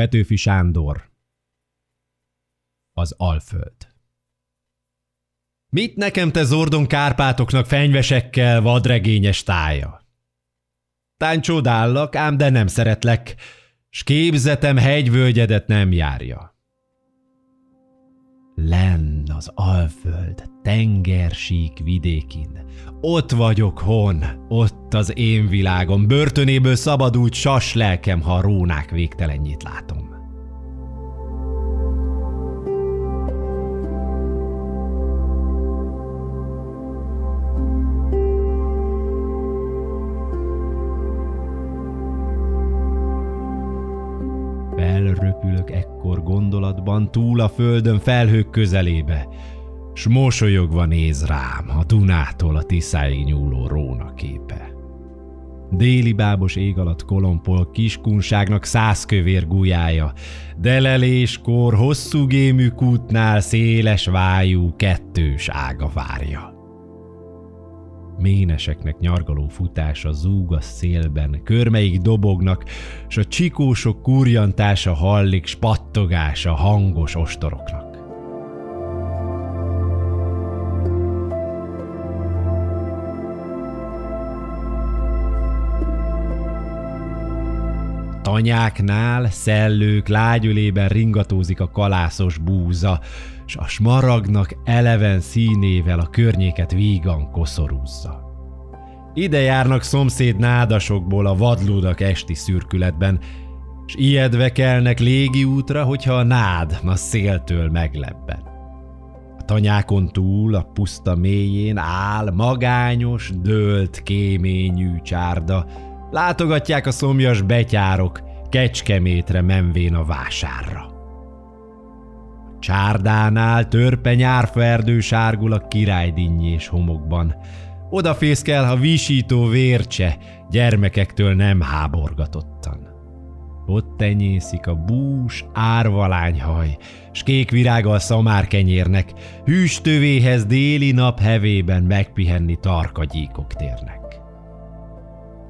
Petőfi Sándor Az Alföld Mit nekem te zordon Kárpátoknak fenyvesekkel vadregényes tája? Tán csodállak, ám de nem szeretlek, s képzetem hegyvölgyedet nem járja. Lenn az Alföld tengersík vidékin. Ott vagyok hon, ott az én világom, börtönéből szabadult sas lelkem, ha a rónák végtelennyit látom. Felröpülök ekkor gondolatban túl a földön felhők közelébe, s mosolyogva néz rám a Dunától a Tiszáig nyúló róna képe. Déli bábos ég alatt kolompol kiskunságnak százkövér gulyája, de leléskor hosszú gémű kútnál széles vájú kettős ága várja. Méneseknek nyargaló futása zúg a szélben, körmeik dobognak, s a csikósok kurjantása hallik, spattogása hangos ostoroknak. Tanyáknál szellők lágyölében ringatózik a kalászos búza, s a smaragnak eleven színével a környéket vígan koszorúzza. Ide járnak szomszéd nádasokból a vadludak esti szürkületben, s ijedve kelnek légi útra, hogyha a nád a széltől meglebben. A tanyákon túl, a puszta mélyén áll magányos, dőlt, kéményű csárda, Látogatják a szomjas betyárok, kecskemétre menvén a vásárra. A csárdánál törpe nyárfa erdő sárgul a és homokban. Odafészkel, ha visító vércse, gyermekektől nem háborgatottan. Ott tenyészik a bús, árvalányhaj, s kék virága a szamárkenyérnek, hűstövéhez déli nap hevében megpihenni tarkagyíkok térnek.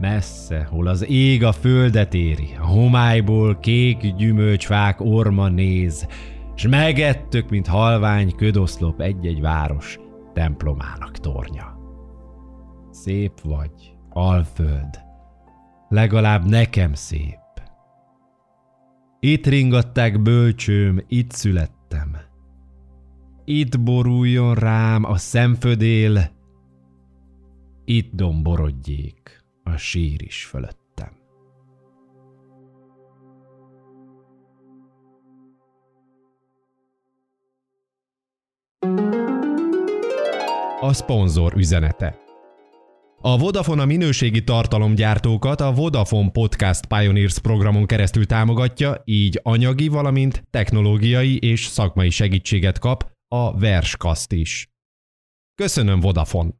Messze, hol az ég a földet éri, a homályból kék gyümölcsfák orma néz, s megettök, mint halvány ködoszlop egy-egy város templomának tornya. Szép vagy, alföld, legalább nekem szép. Itt ringatták bölcsőm, itt születtem. Itt boruljon rám a szemfödél, itt domborodjék a sír is fölöttem. A szponzor üzenete a Vodafone a minőségi tartalomgyártókat a Vodafone Podcast Pioneers programon keresztül támogatja, így anyagi, valamint technológiai és szakmai segítséget kap a Verskast is. Köszönöm Vodafone!